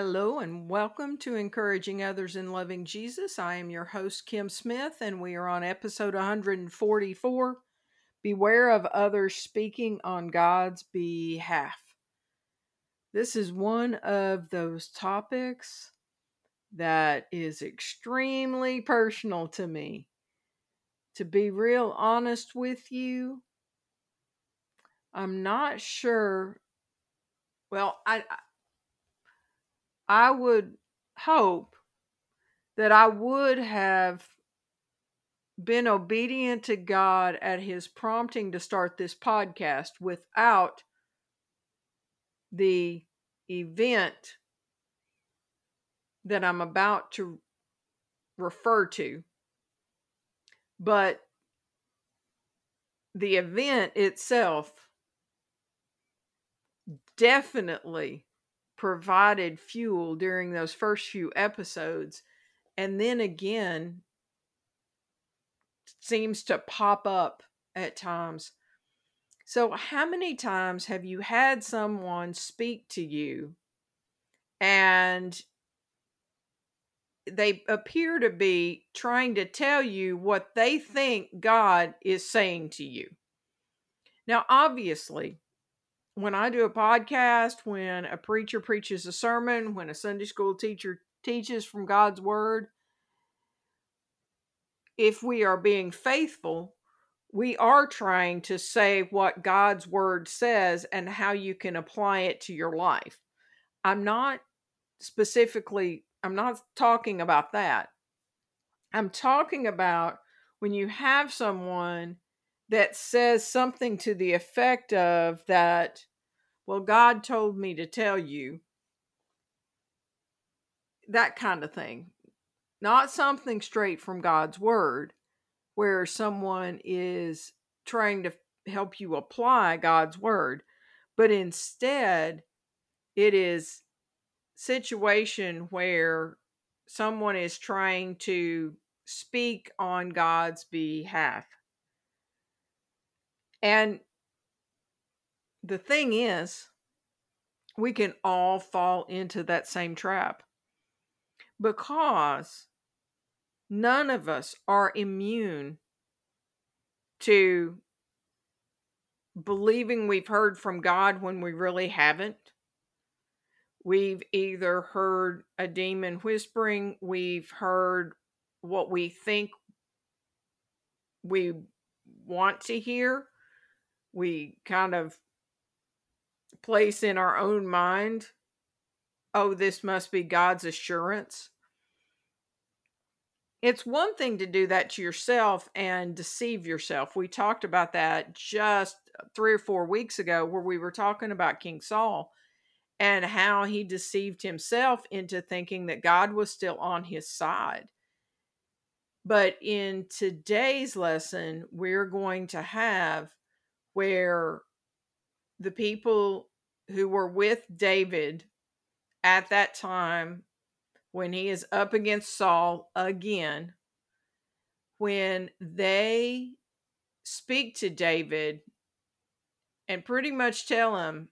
Hello and welcome to Encouraging Others in Loving Jesus. I am your host, Kim Smith, and we are on episode 144 Beware of Others Speaking on God's Behalf. This is one of those topics that is extremely personal to me. To be real honest with you, I'm not sure. Well, I I would hope that I would have been obedient to God at his prompting to start this podcast without the event that I'm about to refer to. But the event itself definitely provided fuel during those first few episodes and then again seems to pop up at times. So, how many times have you had someone speak to you and they appear to be trying to tell you what they think God is saying to you? Now, obviously, when I do a podcast, when a preacher preaches a sermon, when a Sunday school teacher teaches from God's word, if we are being faithful, we are trying to say what God's word says and how you can apply it to your life. I'm not specifically, I'm not talking about that. I'm talking about when you have someone that says something to the effect of that well, God told me to tell you. That kind of thing. Not something straight from God's word where someone is trying to help you apply God's word, but instead it is situation where someone is trying to speak on God's behalf. And the thing is, we can all fall into that same trap because none of us are immune to believing we've heard from God when we really haven't. We've either heard a demon whispering, we've heard what we think we want to hear. We kind of place in our own mind, oh, this must be God's assurance. It's one thing to do that to yourself and deceive yourself. We talked about that just three or four weeks ago, where we were talking about King Saul and how he deceived himself into thinking that God was still on his side. But in today's lesson, we're going to have where the people who were with David at that time when he is up against Saul again, when they speak to David and pretty much tell him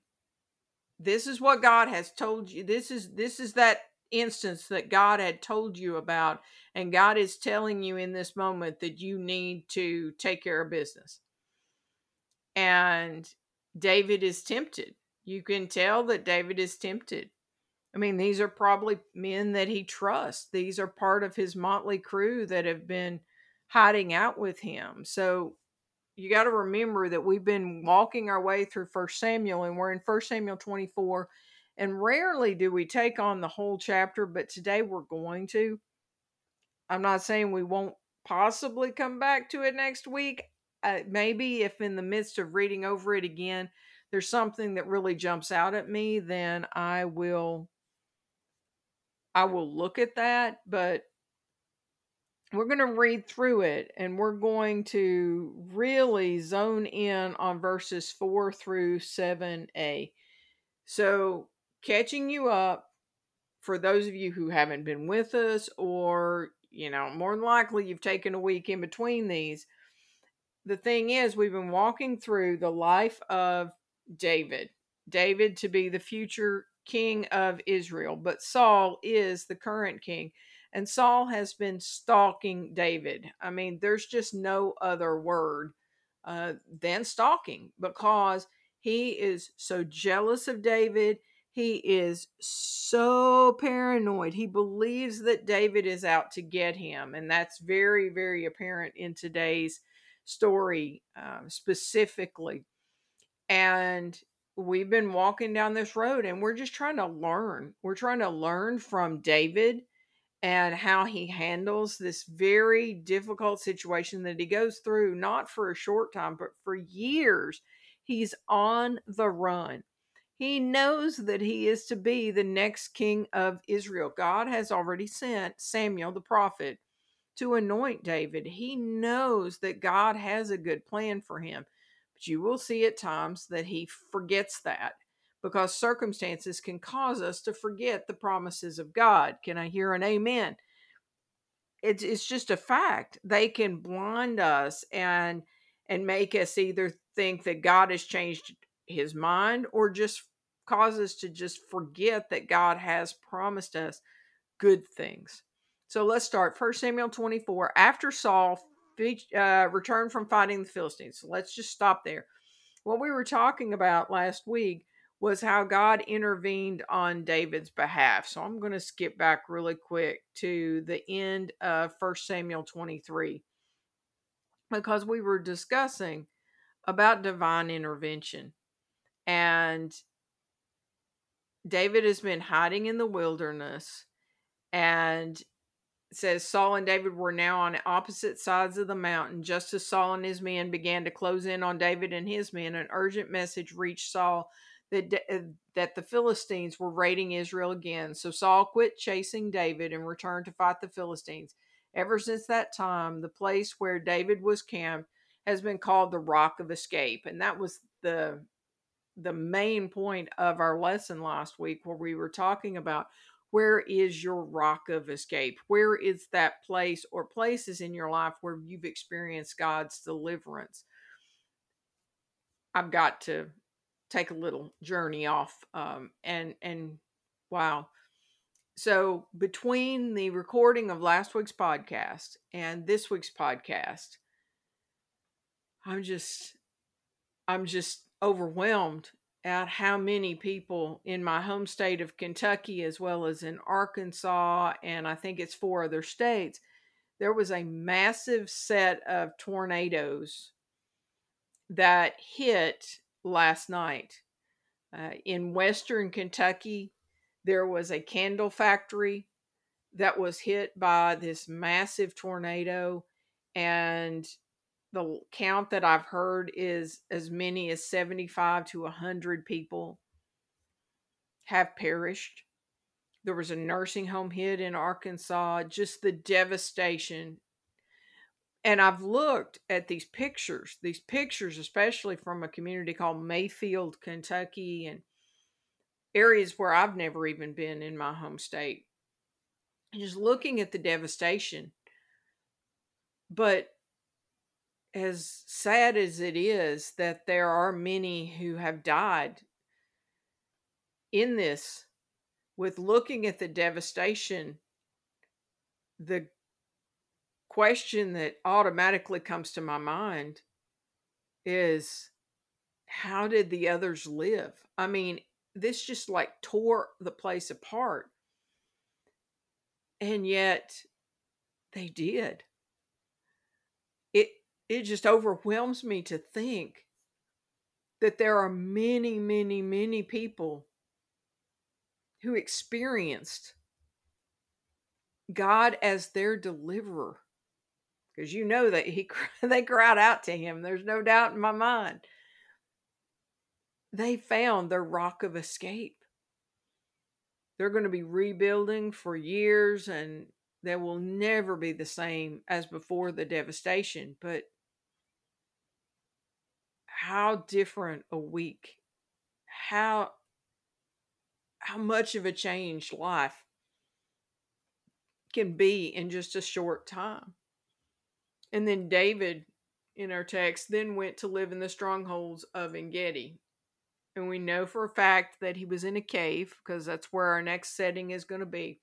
this is what God has told you. This is this is that instance that God had told you about and God is telling you in this moment that you need to take care of business and David is tempted. You can tell that David is tempted. I mean, these are probably men that he trusts. These are part of his motley crew that have been hiding out with him. So you got to remember that we've been walking our way through First Samuel and we're in First Samuel 24. And rarely do we take on the whole chapter, but today we're going to. I'm not saying we won't possibly come back to it next week uh, maybe if in the midst of reading over it again, there's something that really jumps out at me, then I will I will look at that, but we're going to read through it and we're going to really zone in on verses 4 through 7a. So, catching you up for those of you who haven't been with us or, you know, more than likely you've taken a week in between these, the thing is, we've been walking through the life of David. David to be the future king of Israel, but Saul is the current king. And Saul has been stalking David. I mean, there's just no other word uh, than stalking because he is so jealous of David. He is so paranoid. He believes that David is out to get him. And that's very, very apparent in today's story um, specifically. And we've been walking down this road and we're just trying to learn. We're trying to learn from David and how he handles this very difficult situation that he goes through, not for a short time, but for years. He's on the run. He knows that he is to be the next king of Israel. God has already sent Samuel the prophet to anoint David. He knows that God has a good plan for him. But you will see at times that he forgets that because circumstances can cause us to forget the promises of God. Can I hear an amen? It's it's just a fact. They can blind us and and make us either think that God has changed his mind or just cause us to just forget that God has promised us good things. So let's start. First Samuel 24. After Saul uh, returned from fighting the Philistines. So let's just stop there. What we were talking about last week was how God intervened on David's behalf. So I'm going to skip back really quick to the end of 1 Samuel 23 because we were discussing about divine intervention. And David has been hiding in the wilderness and says Saul and David were now on opposite sides of the mountain. Just as Saul and his men began to close in on David and his men, an urgent message reached Saul that uh, that the Philistines were raiding Israel again. So Saul quit chasing David and returned to fight the Philistines. Ever since that time, the place where David was camped has been called the Rock of Escape, and that was the the main point of our lesson last week where we were talking about where is your rock of escape? Where is that place or places in your life where you've experienced God's deliverance? I've got to take a little journey off um, and and wow so between the recording of last week's podcast and this week's podcast i'm just i'm just overwhelmed at how many people in my home state of kentucky as well as in arkansas and i think it's four other states there was a massive set of tornadoes that hit last night. Uh, in western Kentucky, there was a candle factory that was hit by this massive tornado, and the count that I've heard is as many as 75 to 100 people have perished. There was a nursing home hit in Arkansas, just the devastation and I've looked at these pictures, these pictures, especially from a community called Mayfield, Kentucky, and areas where I've never even been in my home state. Just looking at the devastation. But as sad as it is that there are many who have died in this, with looking at the devastation, the question that automatically comes to my mind is how did the others live? I mean, this just like tore the place apart. And yet they did. It just overwhelms me to think that there are many, many, many people who experienced God as their deliverer because you know that he they cried out to him. There's no doubt in my mind. They found their rock of escape. They're going to be rebuilding for years and they will never be the same as before the devastation. But how different a week, how how much of a change life can be in just a short time. And then David, in our text, then went to live in the strongholds of Engedi. And we know for a fact that he was in a cave because that's where our next setting is going to be.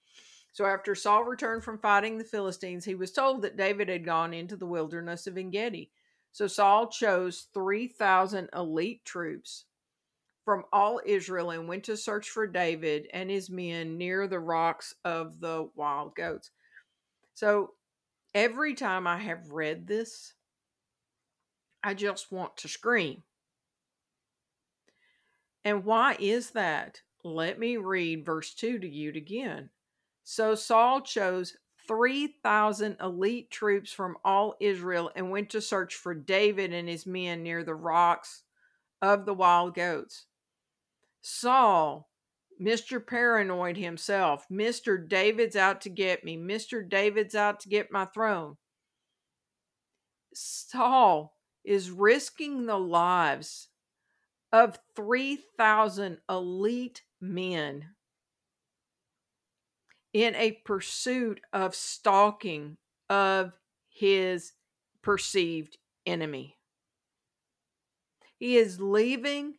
So after Saul returned from fighting the Philistines, he was told that David had gone into the wilderness of Engedi. So Saul chose 3,000 elite troops from all Israel and went to search for David and his men near the rocks of the wild goats. So every time I have read this, I just want to scream. And why is that? Let me read verse 2 to you again. So Saul chose 3,000 elite troops from all Israel and went to search for David and his men near the rocks of the wild goats. Saul, Mr. Paranoid himself, Mr. David's out to get me, Mr. David's out to get my throne. Saul is risking the lives of 3,000 elite men in a pursuit of stalking of his perceived enemy. He is leaving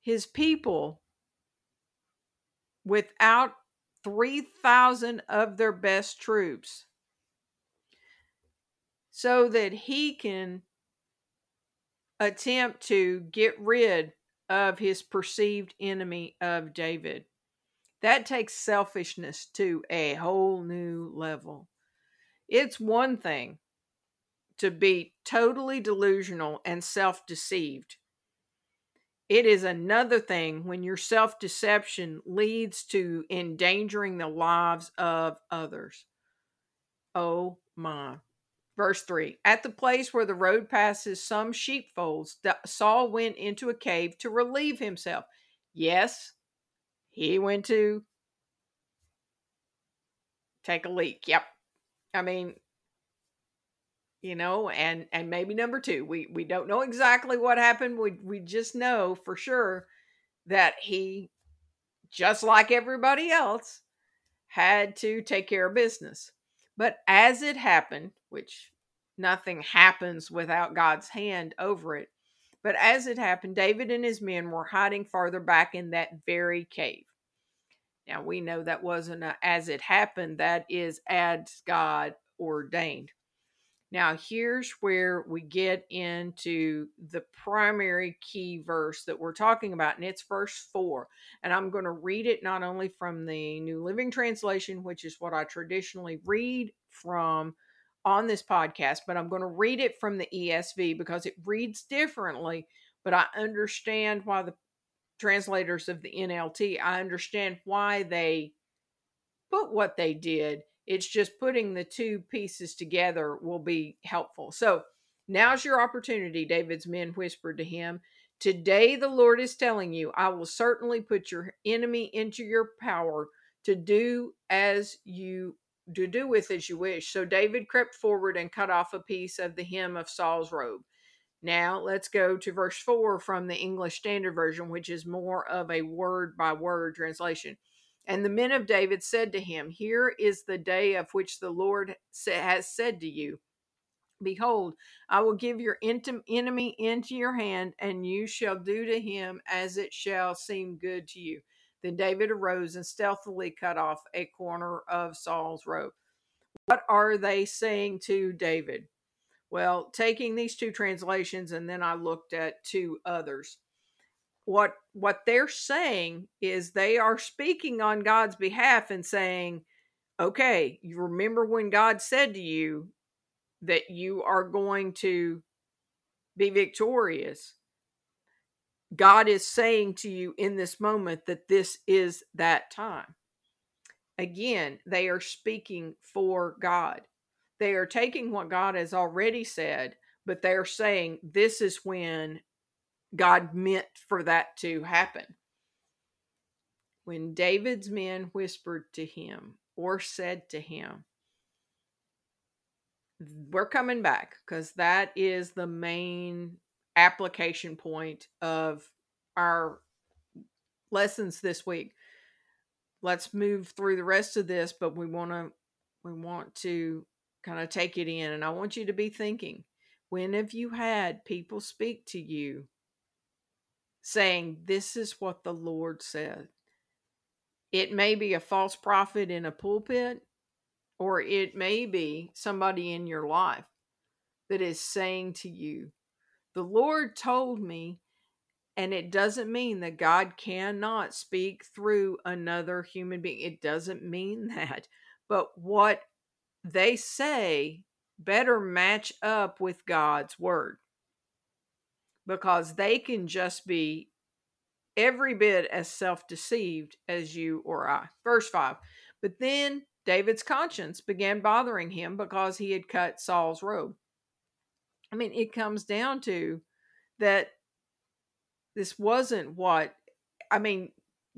his people without 3,000 of their best troops so that he can attempt to get rid of his perceived enemy of David. That takes selfishness to a whole new level. It's one thing to be totally delusional and self deceived. It is another thing when your self deception leads to endangering the lives of others. Oh my. Verse 3 At the place where the road passes some sheepfolds, Saul went into a cave to relieve himself. Yes, he went to take a leak. Yep. I mean, you know, and and maybe number 2. We we don't know exactly what happened. We we just know for sure that he just like everybody else had to take care of business. But as it happened, which nothing happens without God's hand over it, but as it happened, David and his men were hiding farther back in that very cave. Now we know that wasn't a, as it happened, that is as God ordained. Now, here's where we get into the primary key verse that we're talking about, and it's verse 4. And I'm going to read it not only from the New Living Translation, which is what I traditionally read from on this podcast, but I'm going to read it from the ESV because it reads differently. But I understand why the translators of the NLT, I understand why they put what they did. It's just putting the two pieces together will be helpful. So now's your opportunity, David's men whispered to him. Today the Lord is telling you, I will certainly put your enemy into your power to do as you to do with as you wish. So David crept forward and cut off a piece of the hem of Saul's robe. Now let's go to verse 4 from the English Standard Version, which is more of a word by word translation. And the men of David said to him, Here is the day of which the Lord has said to you, Behold, I will give your enemy into your hand, and you shall do to him as it shall seem good to you. Then David arose and stealthily cut off a corner of Saul's robe. What are they saying to David? Well, taking these two translations and then I looked at two others. What what they're saying is they are speaking on God's behalf and saying, "Okay, you remember when God said to you that you are going to be victorious. God is saying to you in this moment that this is that time. Again, they are speaking for God. They are taking what God has already said, but they are saying this is when God meant for that to happen. When David's men whispered to him or said to him, We're coming back because that is the main application point of our lessons this week. Let's move through the rest of this, but we want to we want to kind of take it in and I want you to be thinking, when have you had people speak to you saying, This is what the Lord said. It may be a false prophet in a pulpit, or it may be somebody in your life that is saying to you, The Lord told me, and it doesn't mean that God cannot speak through another human being. It doesn't mean that. But what they say better match up with God's word because they can just be every bit as self deceived as you or I. Verse 5. But then David's conscience began bothering him because he had cut Saul's robe. I mean, it comes down to that this wasn't what, I mean,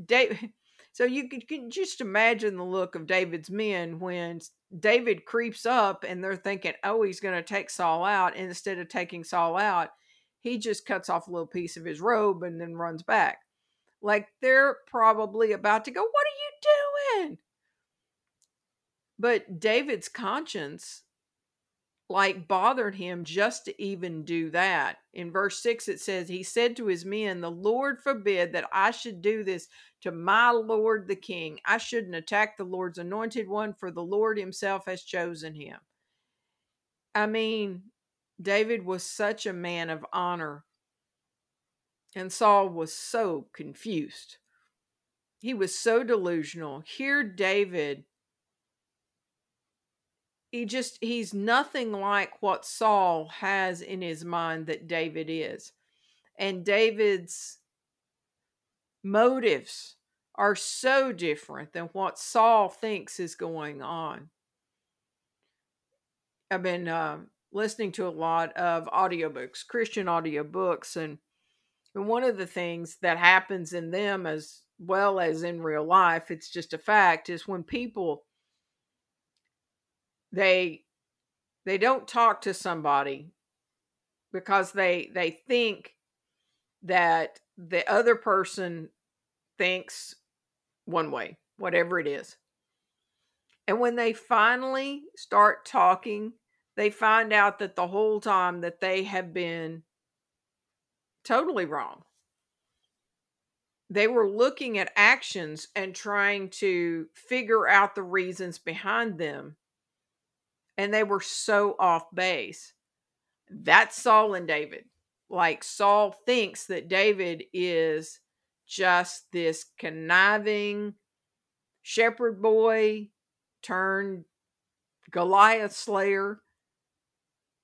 David. So you can just imagine the look of David's men when David creeps up and they're thinking, oh, he's going to take Saul out. And instead of taking Saul out, he just cuts off a little piece of his robe and then runs back. Like they're probably about to go, What are you doing? But David's conscience like bothered him just to even do that. In verse 6, it says, He said to his men, The Lord forbid that I should do this to my Lord the king. I shouldn't attack the Lord's anointed one, for the Lord himself has chosen him. I mean, David was such a man of honor and Saul was so confused. He was so delusional. Here, David, he just, he's nothing like what Saul has in his mind that David is. And David's motives are so different than what Saul thinks is going on. I've been uh, listening to a lot of audiobooks, Christian audiobooks, and and one of the things that happens in them as well as in real life, it's just a fact, is when people they they don't talk to somebody because they they think that the other person thinks one way, whatever it is. And when they finally start talking, they find out that the whole time that they have been totally wrong. They were looking at actions and trying to figure out the reasons behind them. And they were so off base. That's Saul and David. Like Saul thinks that David is just this conniving shepherd boy turned Goliath slayer,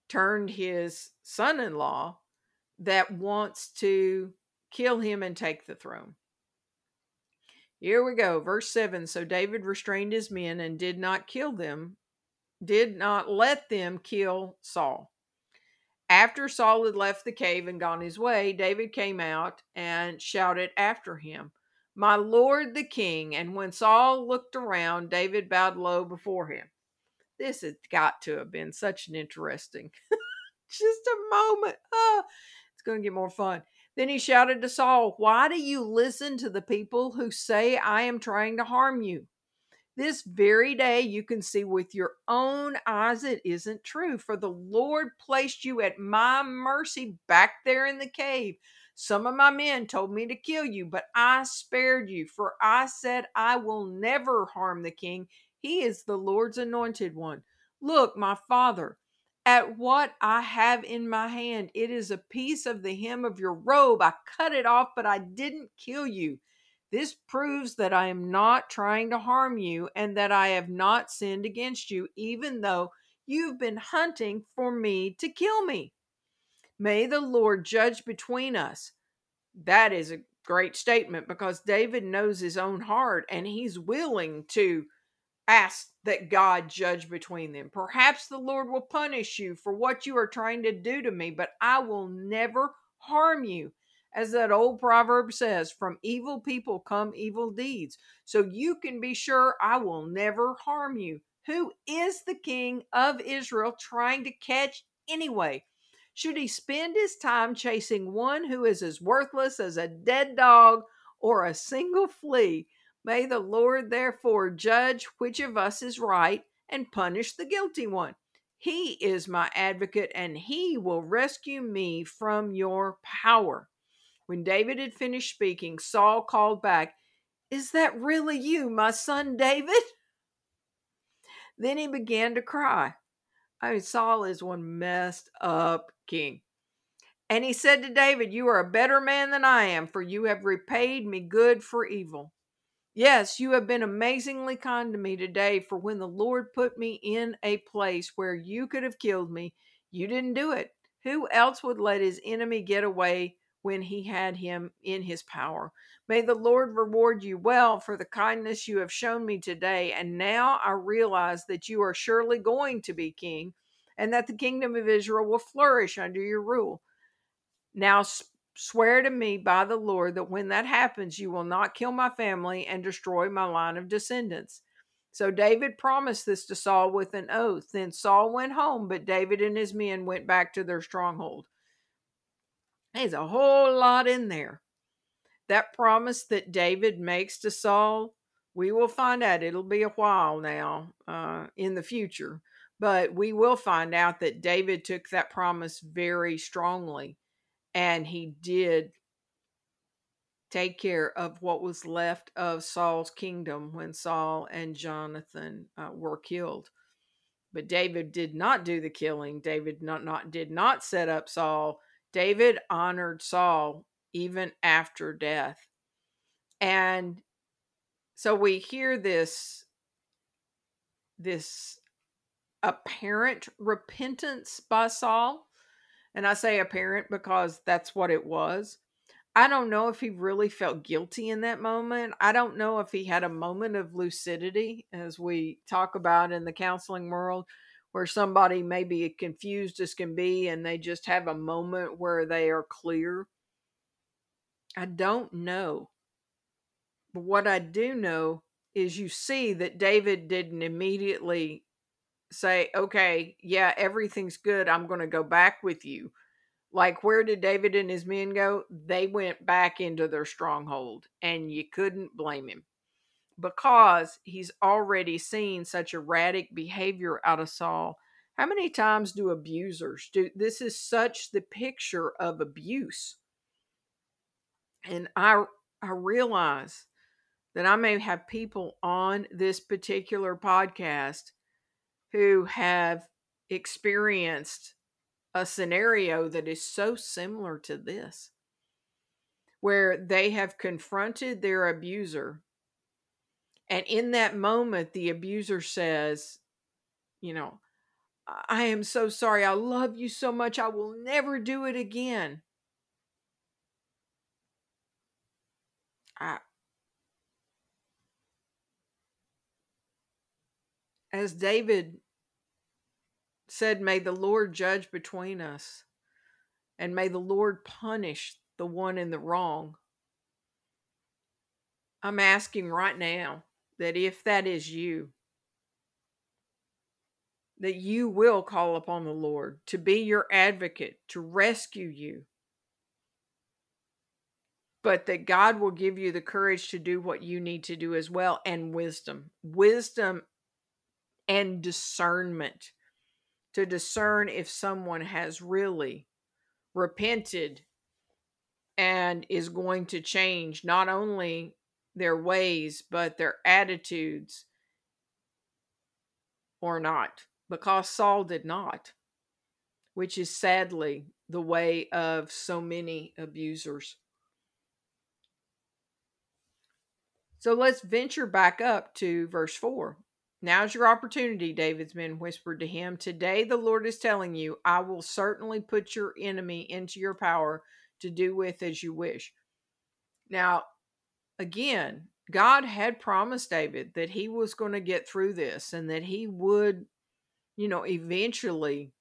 turned his son in law that wants to kill him and take the throne. Here we go, verse 7. So David restrained his men and did not kill them, did not let them kill Saul. After Saul had left the cave and gone his way, David came out and shouted after him, My lord the king. And when Saul looked around, David bowed low before him. This has got to have been such an interesting, just a moment. Oh, it's going to get more fun. Then he shouted to Saul, Why do you listen to the people who say I am trying to harm you? This very day you can see with your own eyes it isn't true, for the Lord placed you at my mercy back there in the cave. Some of my men told me to kill you, but I spared you, for I said, I will never harm the king. He is the Lord's anointed one. Look, my father, at what I have in my hand. It is a piece of the hem of your robe. I cut it off, but I didn't kill you. This proves that I am not trying to harm you and that I have not sinned against you, even though you've been hunting for me to kill me. May the Lord judge between us. That is a great statement because David knows his own heart and he's willing to ask that God judge between them. Perhaps the Lord will punish you for what you are trying to do to me, but I will never harm you. As that old proverb says, from evil people come evil deeds. So you can be sure I will never harm you. Who is the king of Israel trying to catch anyway? Should he spend his time chasing one who is as worthless as a dead dog or a single flea? May the Lord therefore judge which of us is right and punish the guilty one. He is my advocate and he will rescue me from your power. When David had finished speaking, Saul called back, Is that really you, my son David? Then he began to cry. I mean, Saul is one messed up king. And he said to David, You are a better man than I am, for you have repaid me good for evil. Yes, you have been amazingly kind to me today, for when the Lord put me in a place where you could have killed me, you didn't do it. Who else would let his enemy get away when he had him in his power? May the Lord reward you well for the kindness you have shown me today. And now I realize that you are surely going to be king, and that the kingdom of Israel will flourish under your rule. Now swear to me by the Lord that when that happens, you will not kill my family and destroy my line of descendants. So David promised this to Saul with an oath. Then Saul went home, but David and his men went back to their stronghold. There's a whole lot in there. That promise that David makes to Saul, we will find out. It'll be a while now uh, in the future, but we will find out that David took that promise very strongly and he did take care of what was left of Saul's kingdom when Saul and Jonathan uh, were killed. But David did not do the killing. David not, not did not set up Saul. David honored Saul even after death. And so we hear this this apparent repentance by Saul and I say apparent because that's what it was. I don't know if he really felt guilty in that moment. I don't know if he had a moment of lucidity, as we talk about in the counseling world, where somebody may be confused as can be and they just have a moment where they are clear. I don't know. But what I do know is you see that David didn't immediately say, okay, yeah, everything's good. I'm going to go back with you. Like, where did David and his men go? They went back into their stronghold, and you couldn't blame him because he's already seen such erratic behavior out of Saul. How many times do abusers do this? Is such the picture of abuse. And I I realize that I may have people on this particular podcast who have experienced a scenario that is so similar to this, where they have confronted their abuser. And in that moment, the abuser says, You know, I am so sorry. I love you so much. I will never do it again. I, as David said, May the Lord judge between us, and may the Lord punish the one in the wrong. I'm asking right now that if that is you, that you will call upon the Lord to be your advocate, to rescue you, but that God will give you the courage to do what you need to do as well and wisdom. Wisdom and discernment to discern if someone has really repented and is going to change not only their ways but their attitudes or not because Saul did not which is sadly the way of so many abusers so let's venture back up to verse 4 Now's your opportunity, David's men whispered to him. Today the Lord is telling you, I will certainly put your enemy into your power to do with as you wish. Now, again, God had promised David that he was going to get through this and that he would, you know, eventually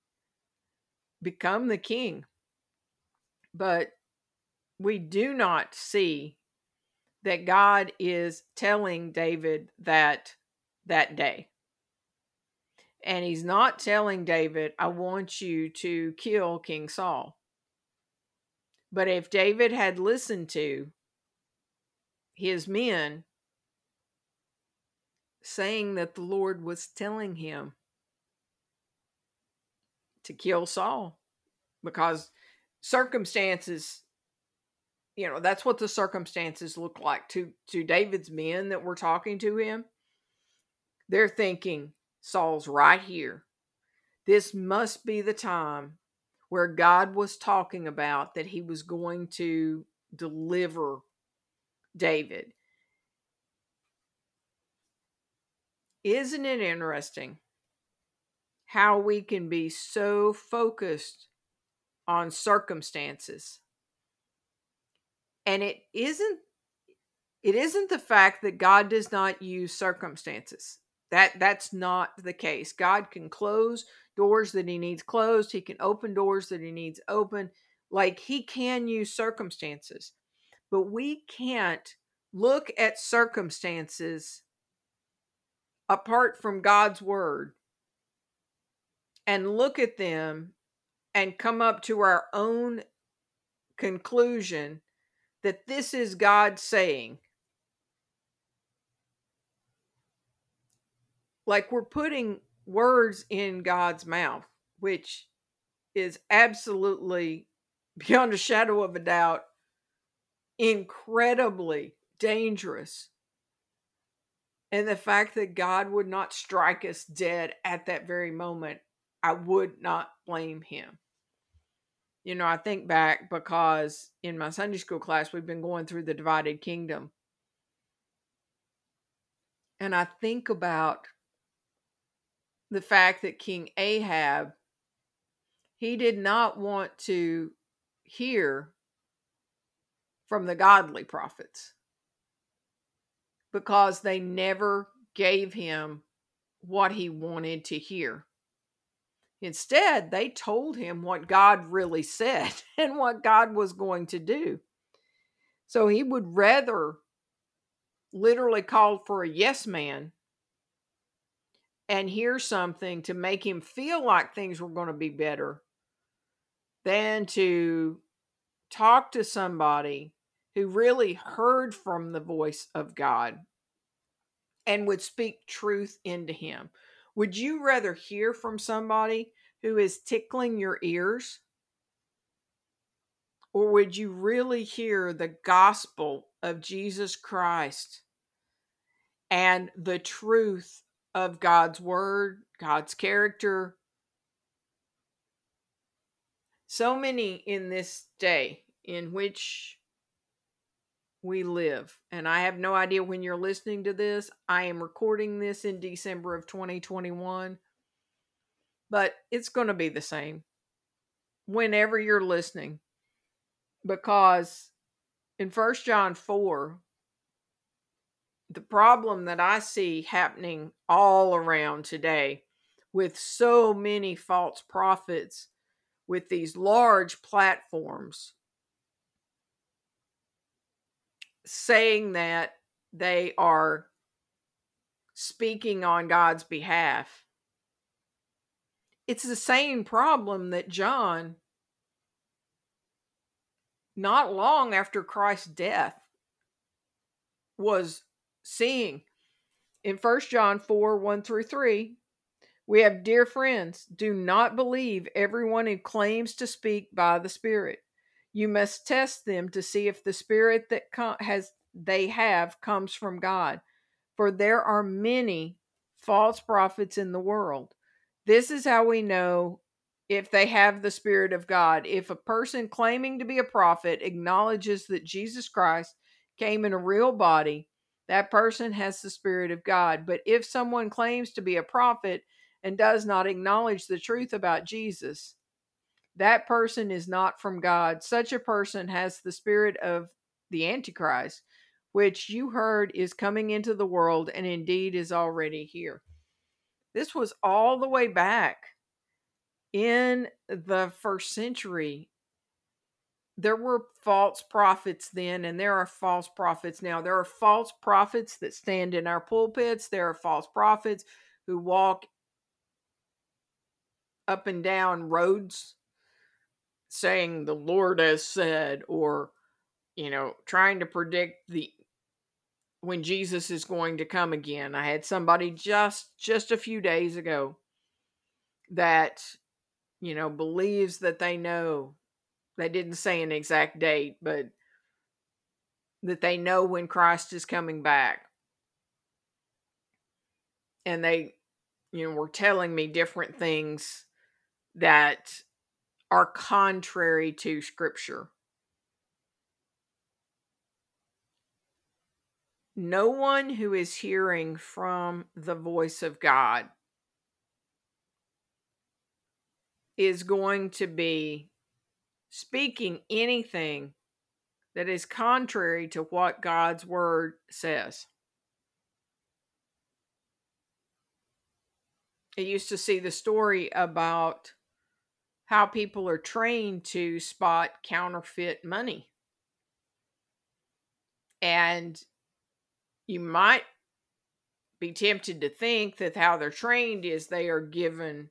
become the king. But we do not see that God is telling David that that day. And he's not telling David, I want you to kill King Saul. But if David had listened to his men saying that the Lord was telling him to kill Saul, because circumstances you know, that's what the circumstances look like to to David's men that were talking to him. They're thinking Saul's right here. This must be the time where God was talking about that he was going to deliver David. Isn't it interesting how we can be so focused on circumstances? And it isn't it isn't the fact that God does not use circumstances. That that's not the case. God can close doors that he needs closed. He can open doors that he needs open. Like he can use circumstances. But we can't look at circumstances apart from God's word and look at them and come up to our own conclusion that this is God saying. Like we're putting words in God's mouth, which is absolutely, beyond a shadow of a doubt, incredibly dangerous and the fact that God would not strike us dead at that very moment, I would not blame him. You know, I think back because in my Sunday school class, we've been going through the divided kingdom. And I think about the fact that King Ahab, he did not want to hear from the godly prophets because they never gave him what he wanted to hear. Instead, they told him what God really said and what God was going to do. So he would rather literally call for a yes man and hear something to make him feel like things were going to be better than to talk to somebody who really heard from the voice of God and would speak truth into him. Would you rather hear from somebody who is tickling your ears? Or would you really hear the gospel of Jesus Christ and the truth of God's word, God's character? So many in this day in which we live. And I have no idea when you're listening to this. I am recording this in December of 2021, but it's going to be the same whenever you're listening because in First John 4 the problem that I see happening all around today with so many false prophets with these large platforms saying that they are speaking on God's behalf. It's the same problem that John, not long after Christ's death, was seeing. In 1 John 4 1 through 3, we have dear friends, do not believe everyone who claims to speak by the Spirit you must test them to see if the spirit that com- has they have comes from God. For there are many false prophets in the world. This is how we know if they have the spirit of God. If a person claiming to be a prophet acknowledges that Jesus Christ came in a real body, that person has the spirit of God. But if someone claims to be a prophet and does not acknowledge the truth about Jesus, that person is not from God. Such a person has the spirit of the Antichrist, which you heard is coming into the world and indeed is already here. This was all the way back in the first century. There were false prophets then, and there are false prophets now. There are false prophets that stand in our pulpits. There are false prophets who walk up and down roads saying the Lord has said, or, you know, trying to predict the when Jesus is going to come again. I had somebody just just a few days ago that you know believes that they know they didn't say an exact date but that they know when Christ is coming back. And they, you know, were telling me different things that are contrary to Scripture. No one who is hearing from the voice of God is going to be speaking anything that is contrary to what God's word says. I used to see the story about how people are trained to spot counterfeit money. And you might be tempted to think that how they're trained is they are given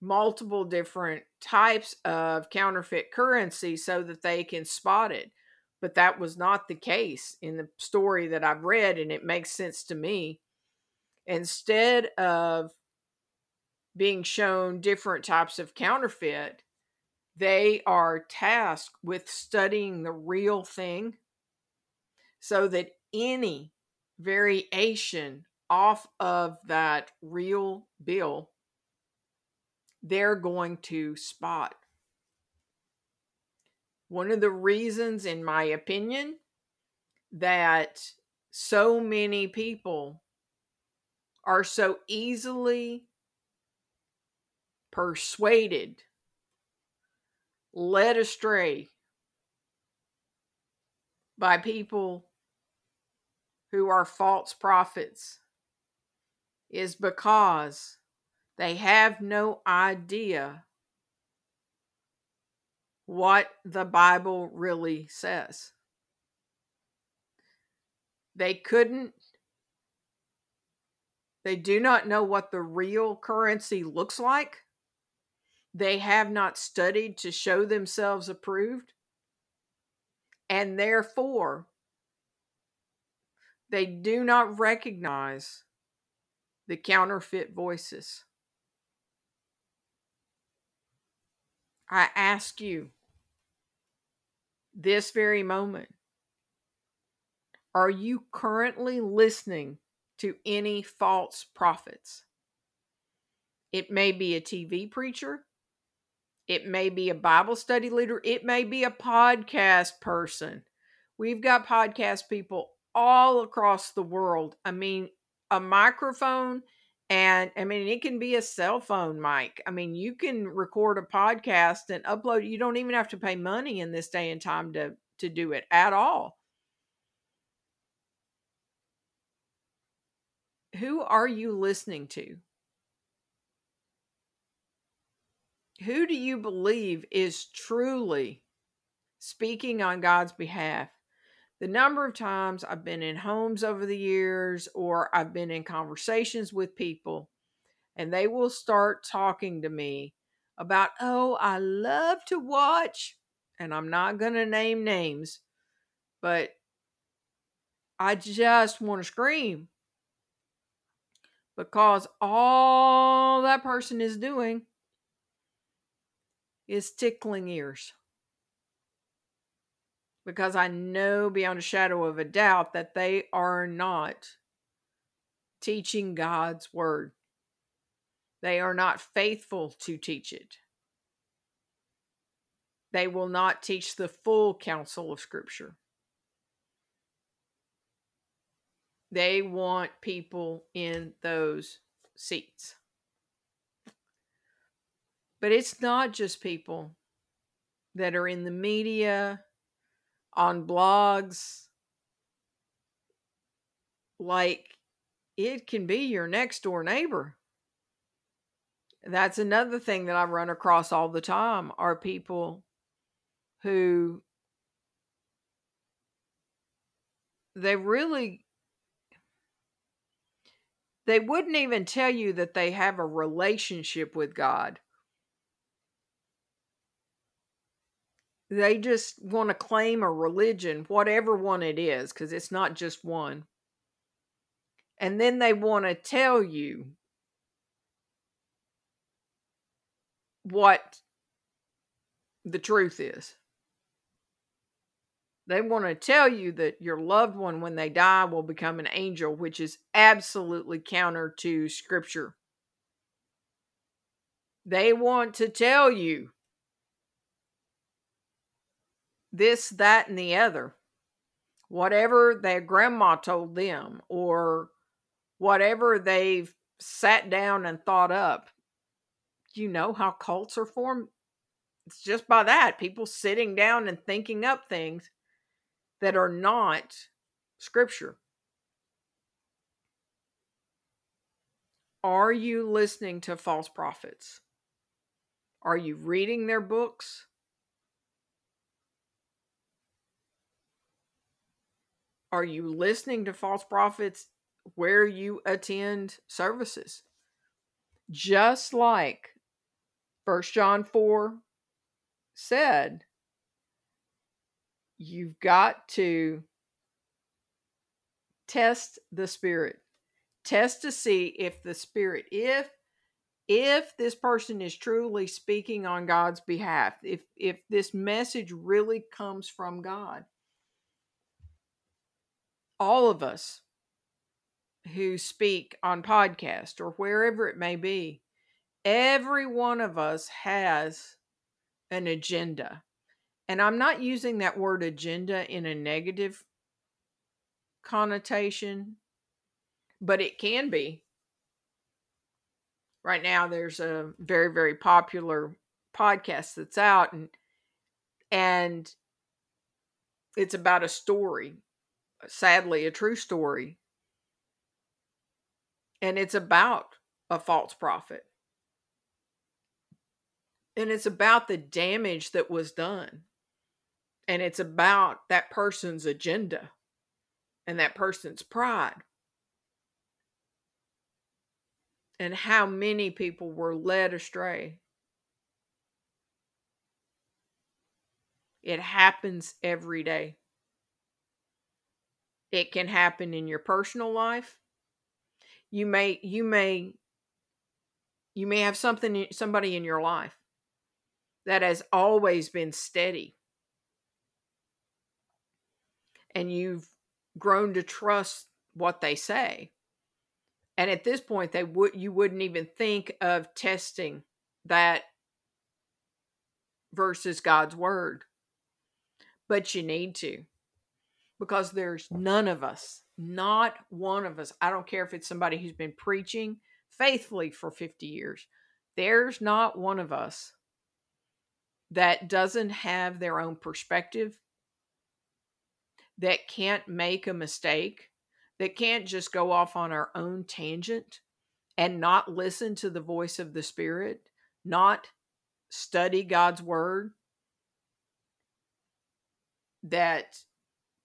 multiple different types of counterfeit currency so that they can spot it. But that was not the case in the story that I've read, and it makes sense to me. Instead of being shown different types of counterfeit, they are tasked with studying the real thing so that any variation off of that real bill they're going to spot. One of the reasons, in my opinion, that so many people are so easily persuaded, led astray by people who are false prophets is because they have no idea what the Bible really says. They couldn't, they do not know what the real currency looks like. They have not studied to show themselves approved. And therefore, they do not recognize the counterfeit voices. I ask you this very moment are you currently listening to any false prophets? It may be a TV preacher, it may be a Bible study leader, it may be a podcast person. We've got podcast people all across the world. I mean, a microphone and I mean, it can be a cell phone mic. I mean, you can record a podcast and upload. You don't even have to pay money in this day and time to to do it at all. Who are you listening to? Who do you believe is truly speaking on God's behalf? the number of times I've been in homes over the years or I've been in conversations with people and they will start talking to me about, oh, I love to watch, and I'm not going to name names, but I just want to scream because all that person is doing is tickling ears because I know beyond a shadow of a doubt that they are not teaching God's word. They are not faithful to teach it. They will not teach the full counsel of Scripture. They want people in those seats. But it's not just people that are in the media on blogs. Like it can be your next door neighbor. That's another thing that I run across all the time are people who they really they wouldn't even tell you that they have a relationship with God They just want to claim a religion, whatever one it is, because it's not just one. And then they want to tell you what the truth is. They want to tell you that your loved one, when they die, will become an angel, which is absolutely counter to scripture. They want to tell you this, that, and the other. Whatever their grandma told them, or whatever they've sat down and thought up. You know how cults are formed? It's just by that people sitting down and thinking up things that are not scripture. Are you listening to false prophets? Are you reading their books? Are you listening to false prophets where you attend services? Just like First John 4 said, you've got to test the spirit. Test to see if the spirit, if if this person is truly speaking on God's behalf, if if this message really comes from God. All of us who speak on podcast or wherever it may be, every one of us has an agenda. And I'm not using that word agenda in a negative connotation, but it can be. Right now there's a very very popular podcast that's out and and it's about a story, sadly a true story. And it's about a false prophet. And it's about the damage that was done and it's about that person's agenda and that person's pride and how many people were led astray. It happens every day. It can happen in your personal life. You may you may you may have something somebody in your life that has always been steady and you've grown to trust what they say. And at this point they would you wouldn't even think of testing that versus God's word. But you need to. Because there's none of us, not one of us. I don't care if it's somebody who's been preaching faithfully for 50 years. There's not one of us that doesn't have their own perspective that can't make a mistake, that can't just go off on our own tangent and not listen to the voice of the Spirit, not study God's Word, that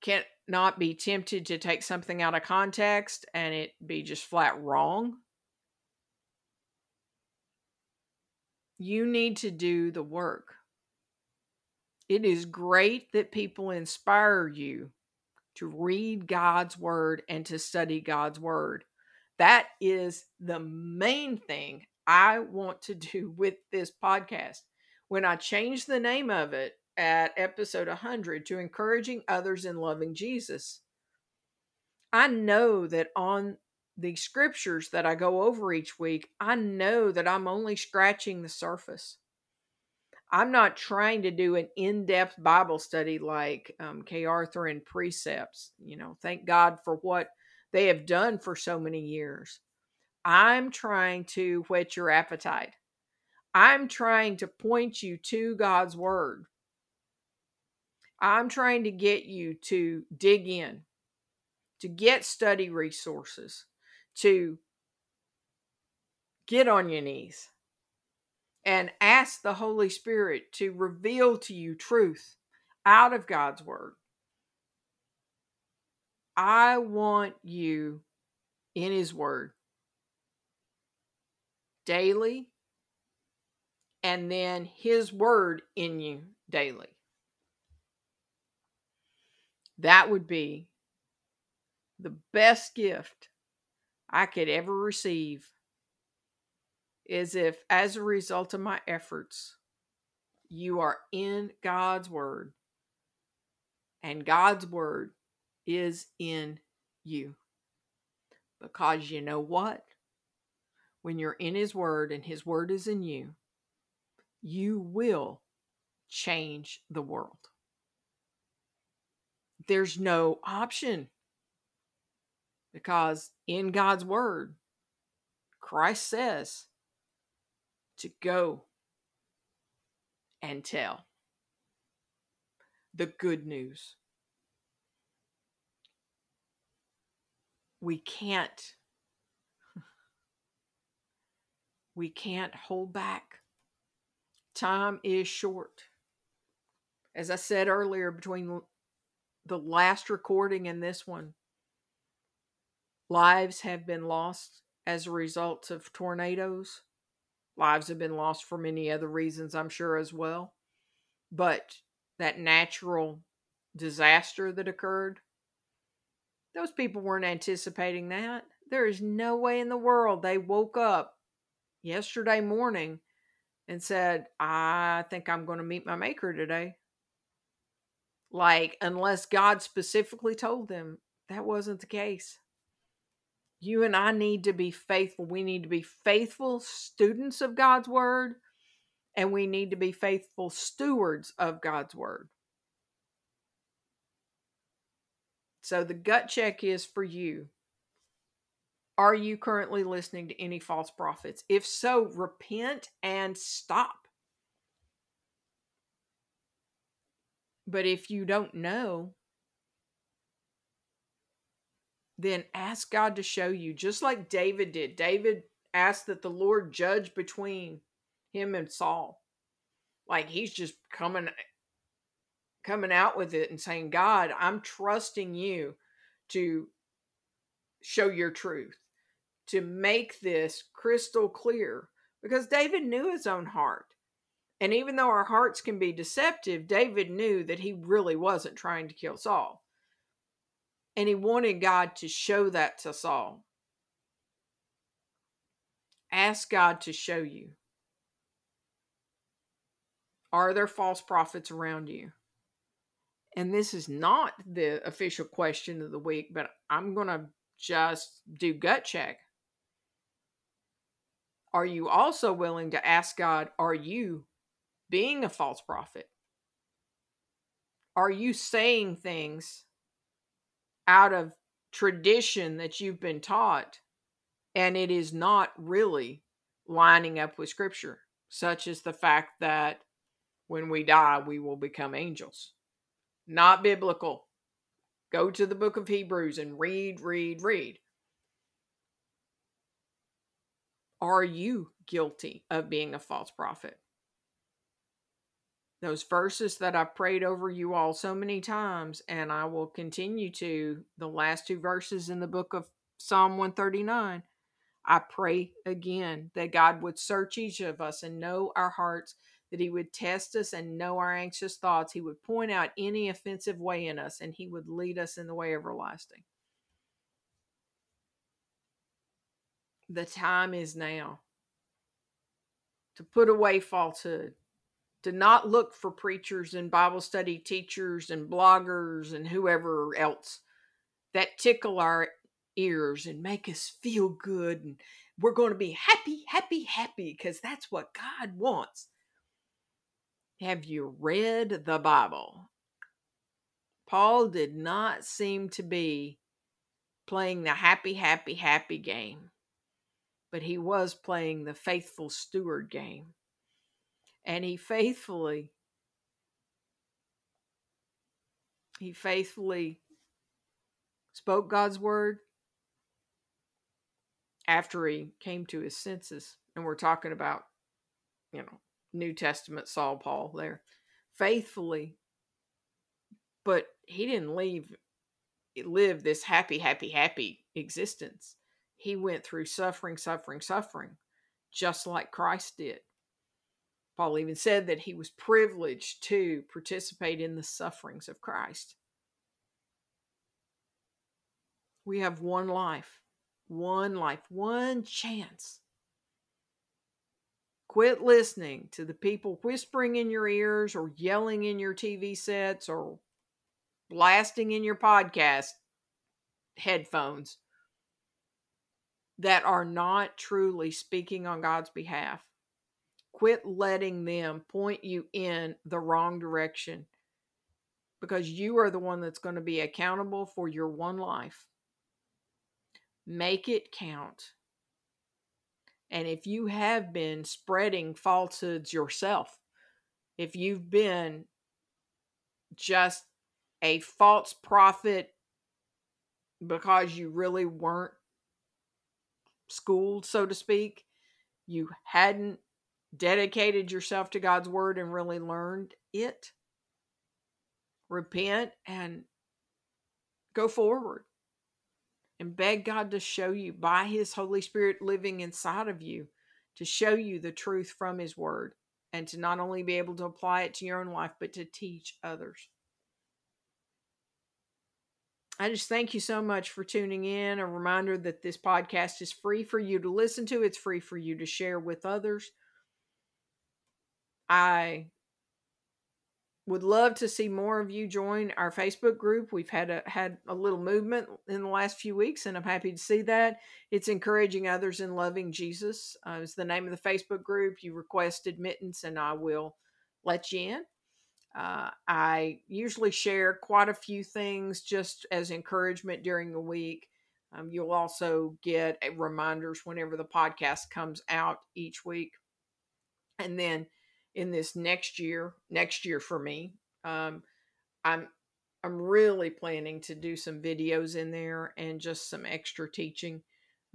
can't not be tempted to take something out of context and it be just flat wrong. You need to do the work. It is great that people inspire you to read God's word and to study God's word. That is the main thing I want to do with this podcast. When I changed the name of it at episode 100 to encouraging others in loving Jesus, I know that on the scriptures that I go over each week, I know that I'm only scratching the surface. I'm not trying to do an in depth Bible study like um, Kay Arthur and Precepts. You know, thank God for what they have done for so many years. I'm trying to whet your appetite. I'm trying to point you to God's Word. I'm trying to get you to dig in, to get study resources, to get on your knees and ask the Holy Spirit to reveal to you truth out of God's Word. I want you in His Word daily, and then His Word in you daily. That would be the best gift I could ever receive is if, as a result of my efforts, you are in God's Word and God's word is in you. Because you know what? When you're in His word and His word is in you, you will change the world. There's no option because in God's word, Christ says to go and tell the good news. We can't we can't hold back. Time is short. As I said earlier between the last recording and this one, lives have been lost as a result of tornadoes. Lives have been lost for many other reasons, I'm sure, as well. But that natural disaster that occurred, those people weren't anticipating that. There is no way in the world they woke up yesterday morning and said, I think I'm going to meet my maker today. Like, unless God specifically told them, that wasn't the case. You and I need to be faithful. We need to be faithful students of God's word, and we need to be faithful stewards of God's word. So, the gut check is for you. Are you currently listening to any false prophets? If so, repent and stop. But if you don't know, then ask God to show you, just like David did. David asked that the Lord judge between him and Saul. Like he's just coming coming out with it and saying, God, I'm trusting you to show your truth, to make this crystal clear. Because David knew his own heart. And even though our hearts can be deceptive, David knew that he really wasn't trying to kill Saul. And he wanted God to show that to Saul. Ask God to show you. Are there false prophets around you? And this is not the official question of the week, but I'm going to just do gut check. Are you also willing to ask God, are you being a false prophet? Are you saying things out of tradition that you've been taught and it is not really lining up with scripture, such as the fact that when we die, we will become angels? Not biblical. Go to the book of Hebrews and read, read, read. Are you guilty of being a false prophet? Those verses that I've prayed over you all so many times, and I will continue to the last two verses in the book of Psalm 139. I pray again that God would search each of us and know our hearts, that He would test us and know our anxious thoughts. He would point out any offensive way in us, and He would lead us in the way everlasting. The time is now to put away falsehood to not look for preachers and Bible study teachers and bloggers and whoever else that tickle our ears and make us feel good and we're going to be happy, happy, happy because that's what God wants. Have you read the Bible? Paul did not seem to be playing the happy, happy, happy game, but he was playing the faithful steward game and he faithfully he faithfully spoke God's word after he came to his senses. And we're talking about you know New Testament Saul Paul there. Faithfully but he didn't leave live this happy happy happy existence. He went through suffering suffering suffering just like Christ did Paul even said that he was privileged to participate in the sufferings of Christ. We have one life, one life, one chance. Quit listening to the people whispering in your ears or yelling in your TV sets or blasting in your podcast headphones that are not truly speaking on God's behalf. Quit letting them point you in the wrong direction because you are the one that's going to be accountable for your one life. Make it count. And if you have been spreading falsehoods yourself, if you've been just a false prophet because you really weren't schooled, so to speak, you hadn't dedicated yourself to God's word and really learned it, repent and go forward and beg God to show you by His Holy Spirit living inside of you to show you the truth from His Word and to not only be able to apply it to your own life, but to teach others. I just thank you so much for tuning in. A reminder that this podcast is free for you to listen to, it's free for you to share with others. I would love to see more of you join our Facebook group. We've had a had a little movement in the last few weeks, and I'm happy to see that. It's encouraging others in loving Jesus. Uh, is the name of the Facebook group. You request admittance, and I will let you in. Uh, I usually share quite a few things just as encouragement during the week. Um, you'll also get reminders whenever the podcast comes out each week, and then in this next year, next year for me. Um, I'm I'm really planning to do some videos in there and just some extra teaching.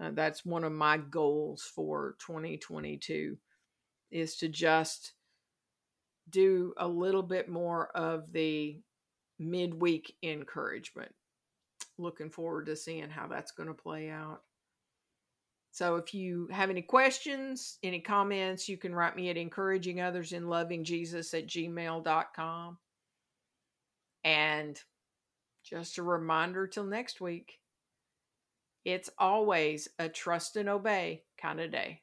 Uh, that's one of my goals for 2022 is to just do a little bit more of the midweek encouragement. Looking forward to seeing how that's going to play out. So if you have any questions, any comments, you can write me at encouraging others in loving Jesus at gmail.com. And just a reminder till next week it's always a trust and obey kind of day.